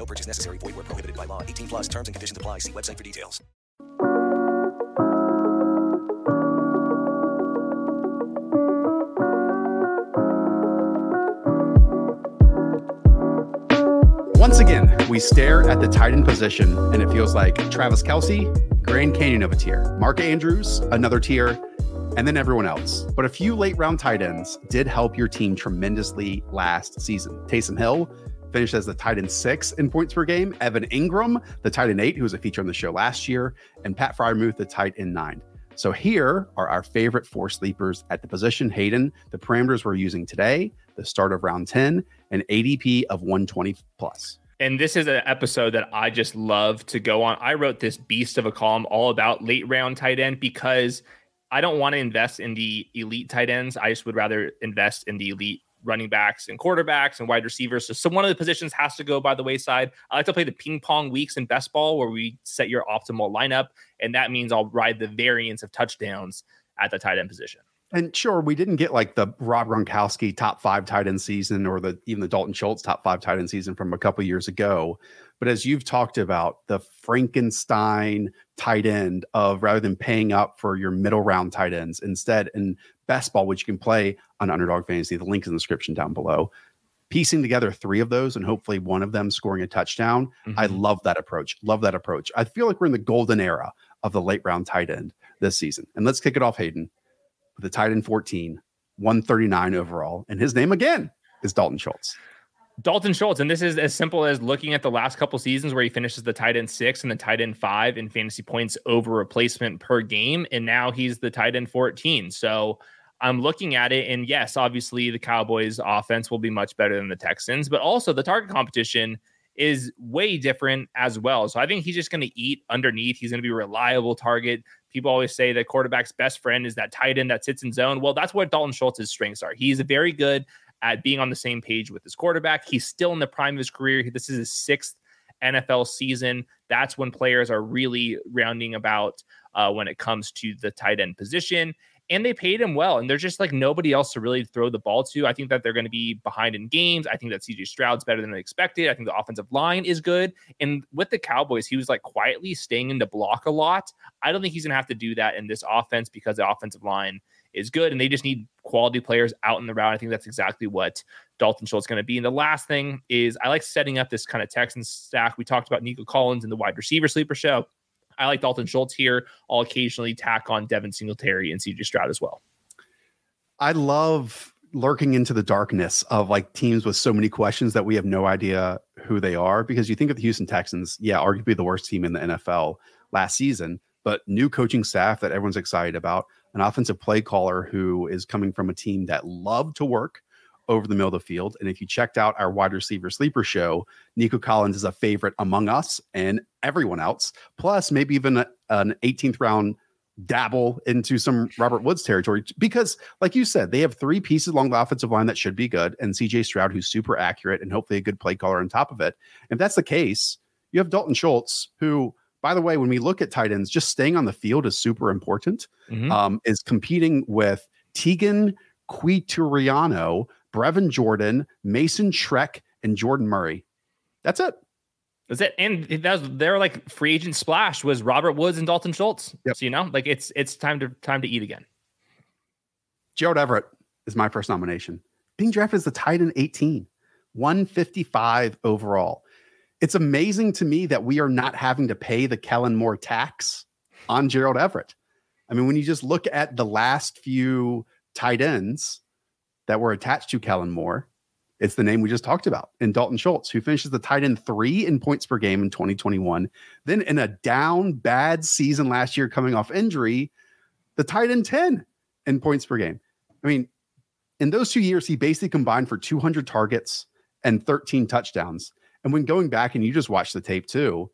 No purchase necessary. Void where prohibited by law. 18 plus terms and conditions apply. See website for details. Once again, we stare at the tight end position, and it feels like Travis Kelce, Grand Canyon of a tier, Mark Andrews, another tier, and then everyone else. But a few late round tight ends did help your team tremendously last season. Taysom Hill finished as the tight end six in points per game, Evan Engram, the tight end eight, who was a feature on the show last year, and Pat Freiermuth, the tight end nine. So here are our favorite four sleepers at the position. Hayden, the parameters we're using today, the start of round 10, and ADP of 120 plus. And this is an episode that I just love to go on. I wrote this beast of a column all about late round tight end because I don't want to invest in the elite tight ends. I just would rather invest in the elite running backs and quarterbacks and wide receivers. So, so one of the positions has to go by the wayside. I like to play the ping pong weeks in best ball where we set your optimal lineup. And that means I'll ride the variance of touchdowns at the tight end position. And sure, we didn't get like the Rob Gronkowski top five tight end season or the even the Dalton Schultz top five tight end season from a couple years ago. But as you've talked about, the Frankenstein tight end of rather than paying up for your middle round tight ends, instead in best ball, which you can play on Underdog Fantasy, the link is in the description down below. Piecing together three of those and hopefully one of them scoring a touchdown. Mm-hmm. I love that approach. Love that approach. I feel like we're in the golden era of the late round tight end this season. And let's kick it off, Hayden the tight end 14, 139 overall. And his name again is Dalton Schultz. Dalton Schultz. And this is as simple as looking at the last couple seasons where he finishes the tight end six and the tight end five in fantasy points over replacement per game. And now he's the tight end 14. So I'm looking at it. And yes, obviously the Cowboys offense will be much better than the Texans, but also the target competition is way different as well. So I think he's just going to eat underneath. He's going to be a reliable target. People always say that quarterback's best friend is that tight end that sits in zone. Well, that's what Dalton Schultz's strengths are. He's very good at being on the same page with his quarterback. He's still in the prime of his career. This is his sixth NFL season. That's when players are really rounding about uh, when it comes to the tight end position and they paid him well. And there's just like nobody else to really throw the ball to. I think that they're going to be behind in games. I think that CJ Stroud's better than expected. I think the offensive line is good. And with the Cowboys, he was like quietly staying in the block a lot. I don't think he's going to have to do that in this offense because the offensive line is good and they just need quality players out in the route. I think that's exactly what Dalton Schultz is going to be. And the last thing is I like setting up this kind of Texans stack. We talked about Nico Collins in the wide receiver sleeper show. I like Dalton Schultz here. I'll occasionally tack on Devin Singletary and CJ Stroud as well. I love lurking into the darkness of like teams with so many questions that we have no idea who they are because you think of the Houston Texans, yeah, arguably the worst team in the NFL last season, but new coaching staff that everyone's excited about, an offensive play caller who is coming from a team that loved to work over the middle of the field. And if you checked out our wide receiver sleeper show, Nico Collins is a favorite among us and everyone else. Plus, maybe even a, an 18th round dabble into some Robert Woods territory because, like you said, they have three pieces along the offensive line that should be good, and CJ Stroud, who's super accurate and hopefully a good play caller on top of it. If that's the case, you have Dalton Schultz, who, by the way, when we look at tight ends, just staying on the field is super important. Mhm. Um, is competing with Teagan Quitoriano, Brevin Jordan, Mason Schreck, and Jordan Murray. That's it. That's it. And that was their like free agent splash was Robert Woods and Dalton Schultz. Yep. So you know, like it's it's time to time to eat again. Gerald Everett is my first nomination. Being drafted as the tight end 18, 155 overall. It's amazing to me that we are not having to pay the Kellen Moore tax on Gerald Everett. I mean, when you just look at the last few tight ends that were attached to Kellen Moore, it's the name we just talked about in Dalton Schultz, who finishes the tight end three in points per game in 2021. Then in a down bad season last year, coming off injury, the tight end 10 in points per game. I mean, in those two years, he basically combined for 200 targets and 13 touchdowns. And when going back and you just watch the tape too,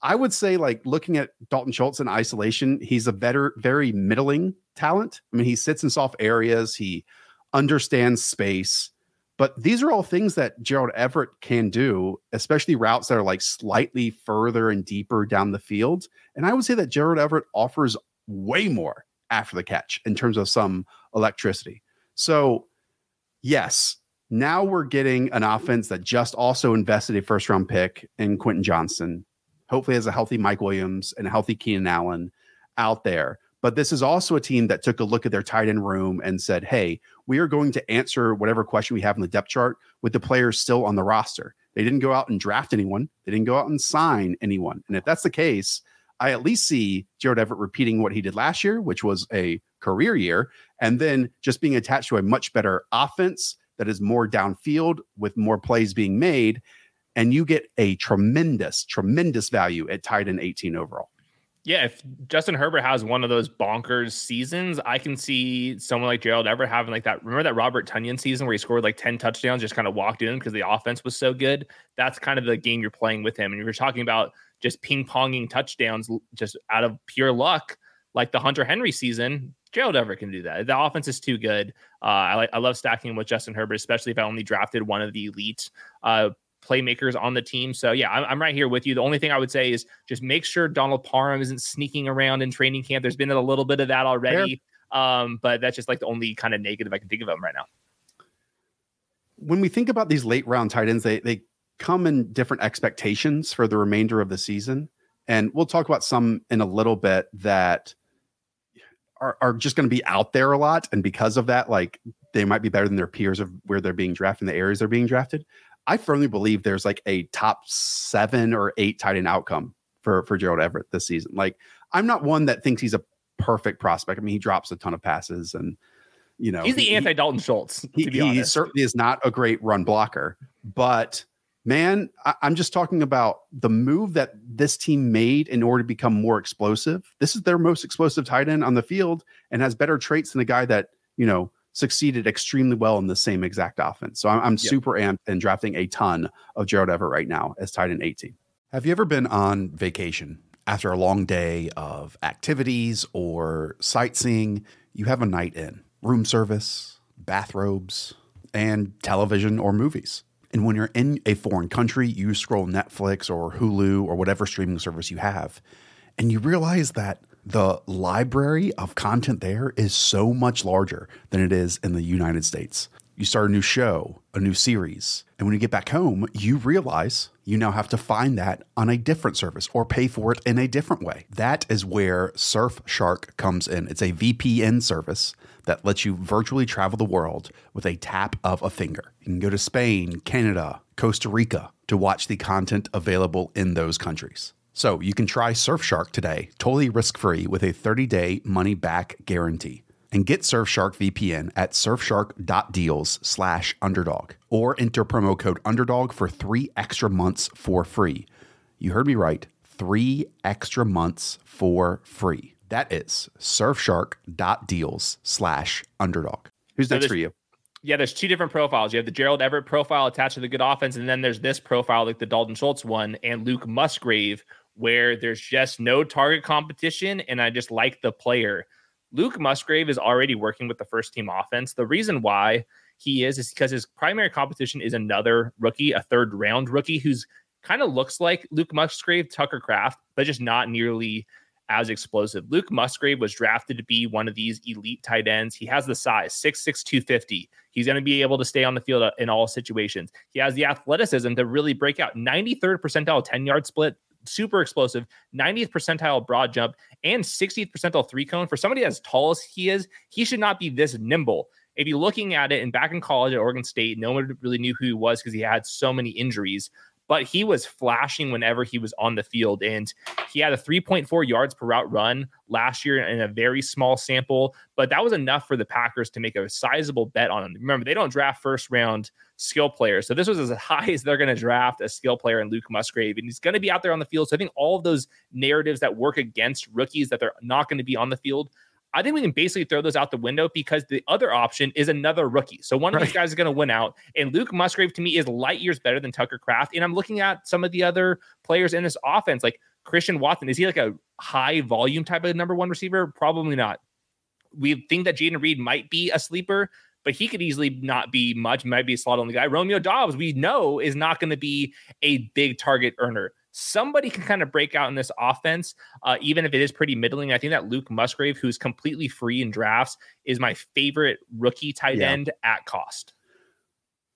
I would say, like looking at Dalton Schultz in isolation, he's a better, very middling talent. I mean, he sits in soft areas, he understands space, but these are all things that Gerald Everett can do, especially routes that are like slightly further and deeper down the field. And I would say that Gerald Everett offers way more after the catch in terms of some electricity. So, yes, now we're getting an offense that just also invested a first round pick in Quentin Johnston. Hopefully, has a healthy Mike Williams and a healthy Keenan Allen out there. But this is also a team that took a look at their tight end room and said, hey, we are going to answer whatever question we have in the depth chart with the players still on the roster. They didn't go out and draft anyone, they didn't go out and sign anyone. And if that's the case, I at least see Gerald Everett repeating what he did last year, which was a career year, and then just being attached to a much better offense that is more downfield with more plays being made. And you get a tremendous, tremendous value at tight end 18 overall. Yeah, if Justin Herbert has one of those bonkers seasons, I can see someone like Gerald Everett having like that. Remember that Robert Tonyan season where he scored like 10 touchdowns, just kind of walked in because the offense was so good? That's kind of the game you're playing with him. And you're talking about just ping ponging touchdowns just out of pure luck, like the Hunter Henry season. Gerald Everett can do that. The offense is too good. Uh, I I love stacking with Justin Herbert, especially if I only drafted one of the elite uh, playmakers on the team. So yeah, I'm, I'm, right here with you. The only thing I would say is just make sure Donald Parham isn't sneaking around in training camp. There's been a little bit of that already, um, but that's just like the only kind of negative I can think of them right now. When we think about these late round tight ends, they they come in different expectations for the remainder of the season, and we'll talk about some in a little bit that are, are just going to be out there a lot, and because of that, like they might be better than their peers of where they're being drafted in the areas they're being drafted. I firmly believe there's like a top seven or eight tight end outcome for for Gerald Everett this season. Like I'm not one that thinks he's a perfect prospect. I mean, he drops a ton of passes and you know he's the he, anti Dalton Schultz. He, he certainly is not a great run blocker, but man, I, I'm just talking about the move that this team made in order to become more explosive. This is their most explosive tight end on the field and has better traits than the guy that you know succeeded extremely well in the same exact offense. So I'm, I'm super amped and drafting a ton of Gerald Everett right now as tight end 18. Have you ever been on vacation after a long day of activities or sightseeing? You have a night in, room service, bathrobes, and television or movies. And when you're in a foreign country, you scroll Netflix or Hulu or whatever streaming service you have, and you realize that the library of content there is so much larger than it is in the United States. You start a new show, a new series, and when you get back home, you realize you now have to find that on a different service or pay for it in a different way. That is where Surfshark comes in. It's a VPN service that lets you virtually travel the world with a tap of a finger. You can go to Spain, Canada, Costa Rica to watch the content available in those countries. So you can try Surfshark today, totally risk free with a 30 day money back guarantee. And get Surfshark VPN at surfshark.deals slash underdog or enter promo code underdog for three extra months for free. You heard me right. Three extra months for free. That is surfshark.deals slash underdog. Who's next for you? yeah, there's two different profiles. You have the Gerald Everett profile attached to the good offense, and then there's this profile, like the Dalton Schultz one, and Luke Musgrave, where there's just no target competition, and I just like the player. Luke Musgrave is already working with the first team offense. The reason why he is is because his primary competition is another rookie, a third round rookie who's kind of looks like Luke Musgrave, Tucker Kraft, but just not nearly as explosive. Luke Musgrave was drafted to be one of these elite tight ends. He has the size, 6'6, 250. He's going to be able to stay on the field uh, in all situations. He has the athleticism to really break out. 93rd percentile 10 yard split, super explosive, 90th percentile broad jump, and 60th percentile three cone. For somebody as tall as he is, he should not be this nimble. If you're looking at it, and back in college at Oregon State, no one really knew who he was because he had so many injuries but he was flashing whenever he was on the field. And he had a 3.4 yards per route run last year in a very small sample, but that was enough for the Packers to make a sizable bet on him. Remember, they don't draft first round skill players. So this was as high as they're going to draft a skill player in Luke Musgrave. And he's going to be out there on the field. So I think all of those narratives that work against rookies that they're not going to be on the field I think we can basically throw those out the window because the other option is another rookie. So one of right. these guys is going to win out. And Luke Musgrave to me is light years better than Tucker Kraft. And I'm looking at some of the other players in this offense. Like Christian Watson, is he like a high volume type of number one receiver? Probably not. We think that Jayden Reed might be a sleeper, but he could easily not be much, might be a slot on the guy. Romeo Doubs, we know, is not going to be a big target earner. Somebody can kind of break out in this offense, uh, even if it is pretty middling. I think that Luke Musgrave, who's completely free in drafts, is my favorite rookie tight yeah. end at cost.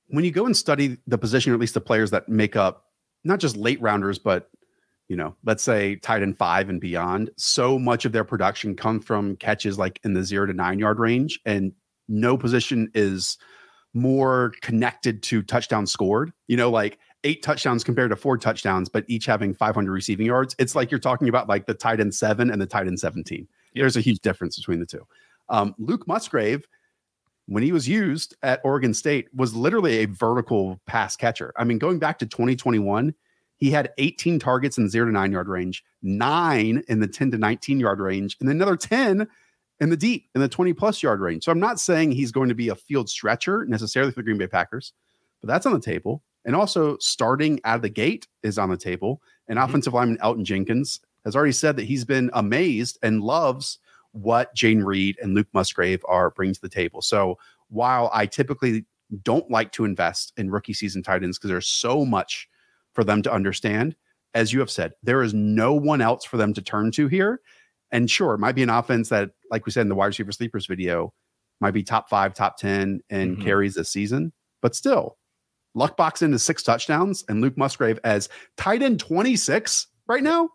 When you go and study the position, or at least the players that make up not just late rounders, but you know, let's say tight end five and beyond, so much of their production comes from catches like in the zero to nine yard range. And no position is more connected to touchdown scored. You know, like eight touchdowns compared to four touchdowns, but each having 500 receiving yards. It's like you're talking about like the tight end seven and the tight end 17. There's a huge difference between the two. Um, Luke Musgrave, when he was used at Oregon State, was literally a vertical pass catcher. I mean, going back to 2021, he had 18 targets in zero to nine yard range, nine in the 10 to 19 yard range, and then another 10 in the deep in the 20 plus yard range. So I'm not saying he's going to be a field stretcher necessarily for the Green Bay Packers, but that's on the table. And also starting out of the gate is on the table. And mm-hmm. offensive lineman Elgton Jenkins has already said that he's been amazed and loves what Jayden Reed and Luke Musgrave are bringing to the table. So while I typically don't like to invest in rookie season tight ends because there's so much for them to understand. As you have said, there is no one else for them to turn to here. And sure, it might be an offense that, like we said in the wide receiver sleepers video, might be top five, top 10 and mm-hmm. carries this season. But still, luck box into six touchdowns and Luke Musgrave as tight end 26 right now.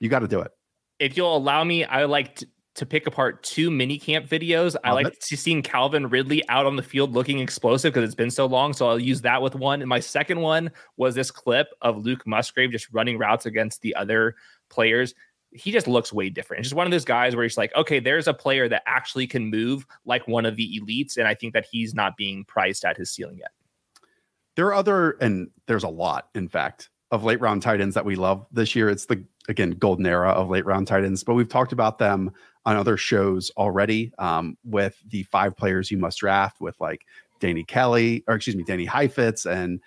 You got to do it. If you'll allow me, I like to, to pick apart two mini camp videos. I like to seeing Calvin Ridley out on the field looking explosive because it's been so long. So I'll use that with one. And my second one was this clip of Luke Musgrave just running routes against the other players. He just looks way different. It's just one of those guys where he's like, okay, there's a player that actually can move like one of the elites. And I think that he's not being priced at his ceiling yet. There are other, and there's a lot, in fact, of late round tight ends that we love this year. It's the again golden era of late round tight ends, but we've talked about them on other shows already um, with the five players you must draft with like Danny Kelly or excuse me, Danny Heifetz and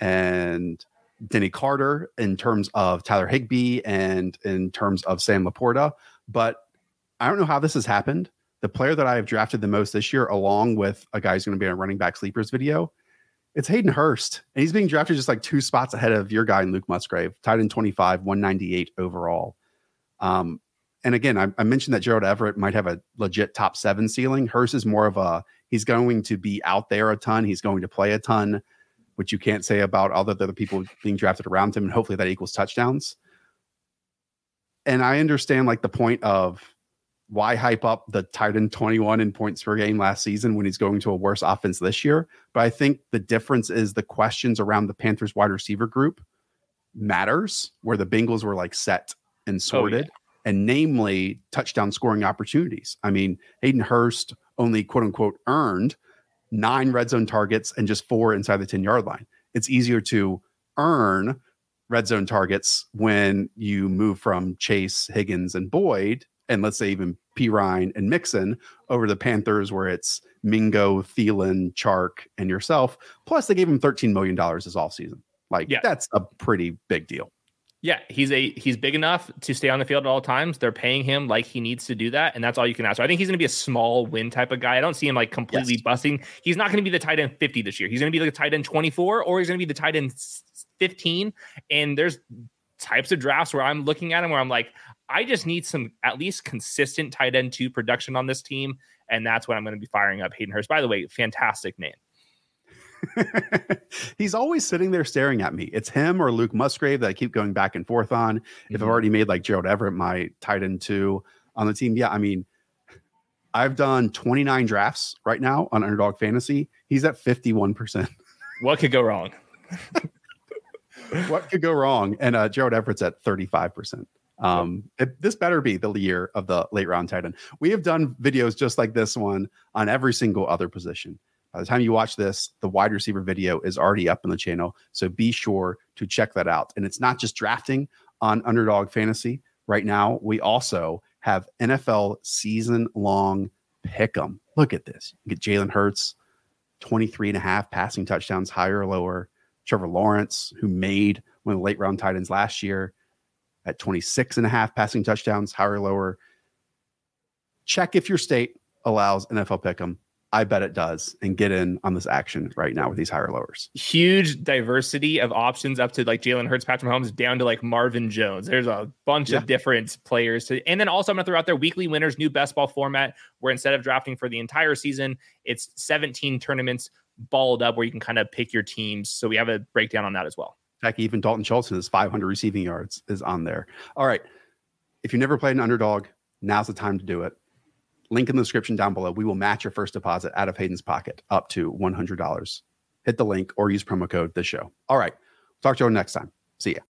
and Denny Carter in terms of Tyler Higbee and in terms of Sam Laporta. But I don't know how this has happened. The player that I have drafted the most this year, along with a guy who's going to be a running back sleepers video, it's Hayden Hurst. And he's being drafted just like two spots ahead of your guy, Luke Musgrave, tight end 25, 198 overall. Um, and again, I, I, mentioned that Gerald Everett might have a legit top seven ceiling. Hurst is more of a he's going to be out there a ton. He's going to play a ton, which you can't say about all the other people being drafted around him. And hopefully that equals touchdowns. And I understand like the point of why hype up the tight end 21 in points per game last season when he's going to a worse offense this year. But I think the difference is the questions around the Panthers wide receiver group matters, where the Bengals were like set and sorted. Oh, yeah and namely touchdown scoring opportunities. I mean, Hayden Hurst only quote unquote earned nine red zone targets and just four inside the 10 yard line. It's easier to earn red zone targets when you move from Chase, Higgins, and Boyd, and let's say even Perine and Mixon over the Panthers, where it's Mingo, Thielen, Chark, and yourself. Plus, they gave him $13 million this offseason. Like, yeah. that's a pretty big deal. Yeah, he's a he's big enough to stay on the field at all times. They're paying him like he needs to do that, and that's all you can ask. So I think he's going to be a small win type of guy. I don't see him like completely yes. busting. He's not going to be the tight end 50 this year. He's going to be the tight end 24 or he's going to be the tight end 15. And there's types of drafts where I'm looking at him where I'm like, I just need some at least consistent tight end two production on this team, and that's when I'm going to be firing up Hayden Hurst. By the way, fantastic name. he's always sitting there staring at me. It's him or Luke Musgrave that I keep going back and forth on. Mm-hmm. If I've mm-hmm. already made like Gerald Everett my tight end two on the team, yeah, I mean, I've done 29 drafts right now on Underdog Fantasy. He's at 51%. What could go wrong? what could go wrong? And uh, Gerald Everett's at 35%. Um, it, this better be the year of the late round tight end. We have done videos just like this one on every single other position. By the time you watch this, the wide receiver video is already up on the channel. So be sure to check that out. And it's not just drafting on Underdog Fantasy. Right now, we also have NFL season long pick 'em. Look at this. You get Jalen Hurts, 23 and a half passing touchdowns, higher or lower. Trevor Lawrence, who made one of the late round tight ends last year. at 26 and a half passing touchdowns, higher or lower. Check if your state allows NFL pick'em. I bet it does, and get in on this action right now with these higher lowers. Huge diversity of options up to like Jalen Hurts, Patrick Mahomes, down to like Marvin Jones. There's a bunch yeah. of different players. To, and then also, I'm going to throw out there weekly winners, new best ball format, where instead of drafting for the entire season, it's 17 tournaments balled up where you can kind of pick your teams. So we have a breakdown on that as well. Heck, even Dalton Schultz, his 500 receiving yards is on there. All right. If you never played an underdog, now's the time to do it. Link in the description down below. We will match your first deposit out of Hayden's pocket up to $100. Hit the link or use promo code the show. All right. Talk to you next time. See ya.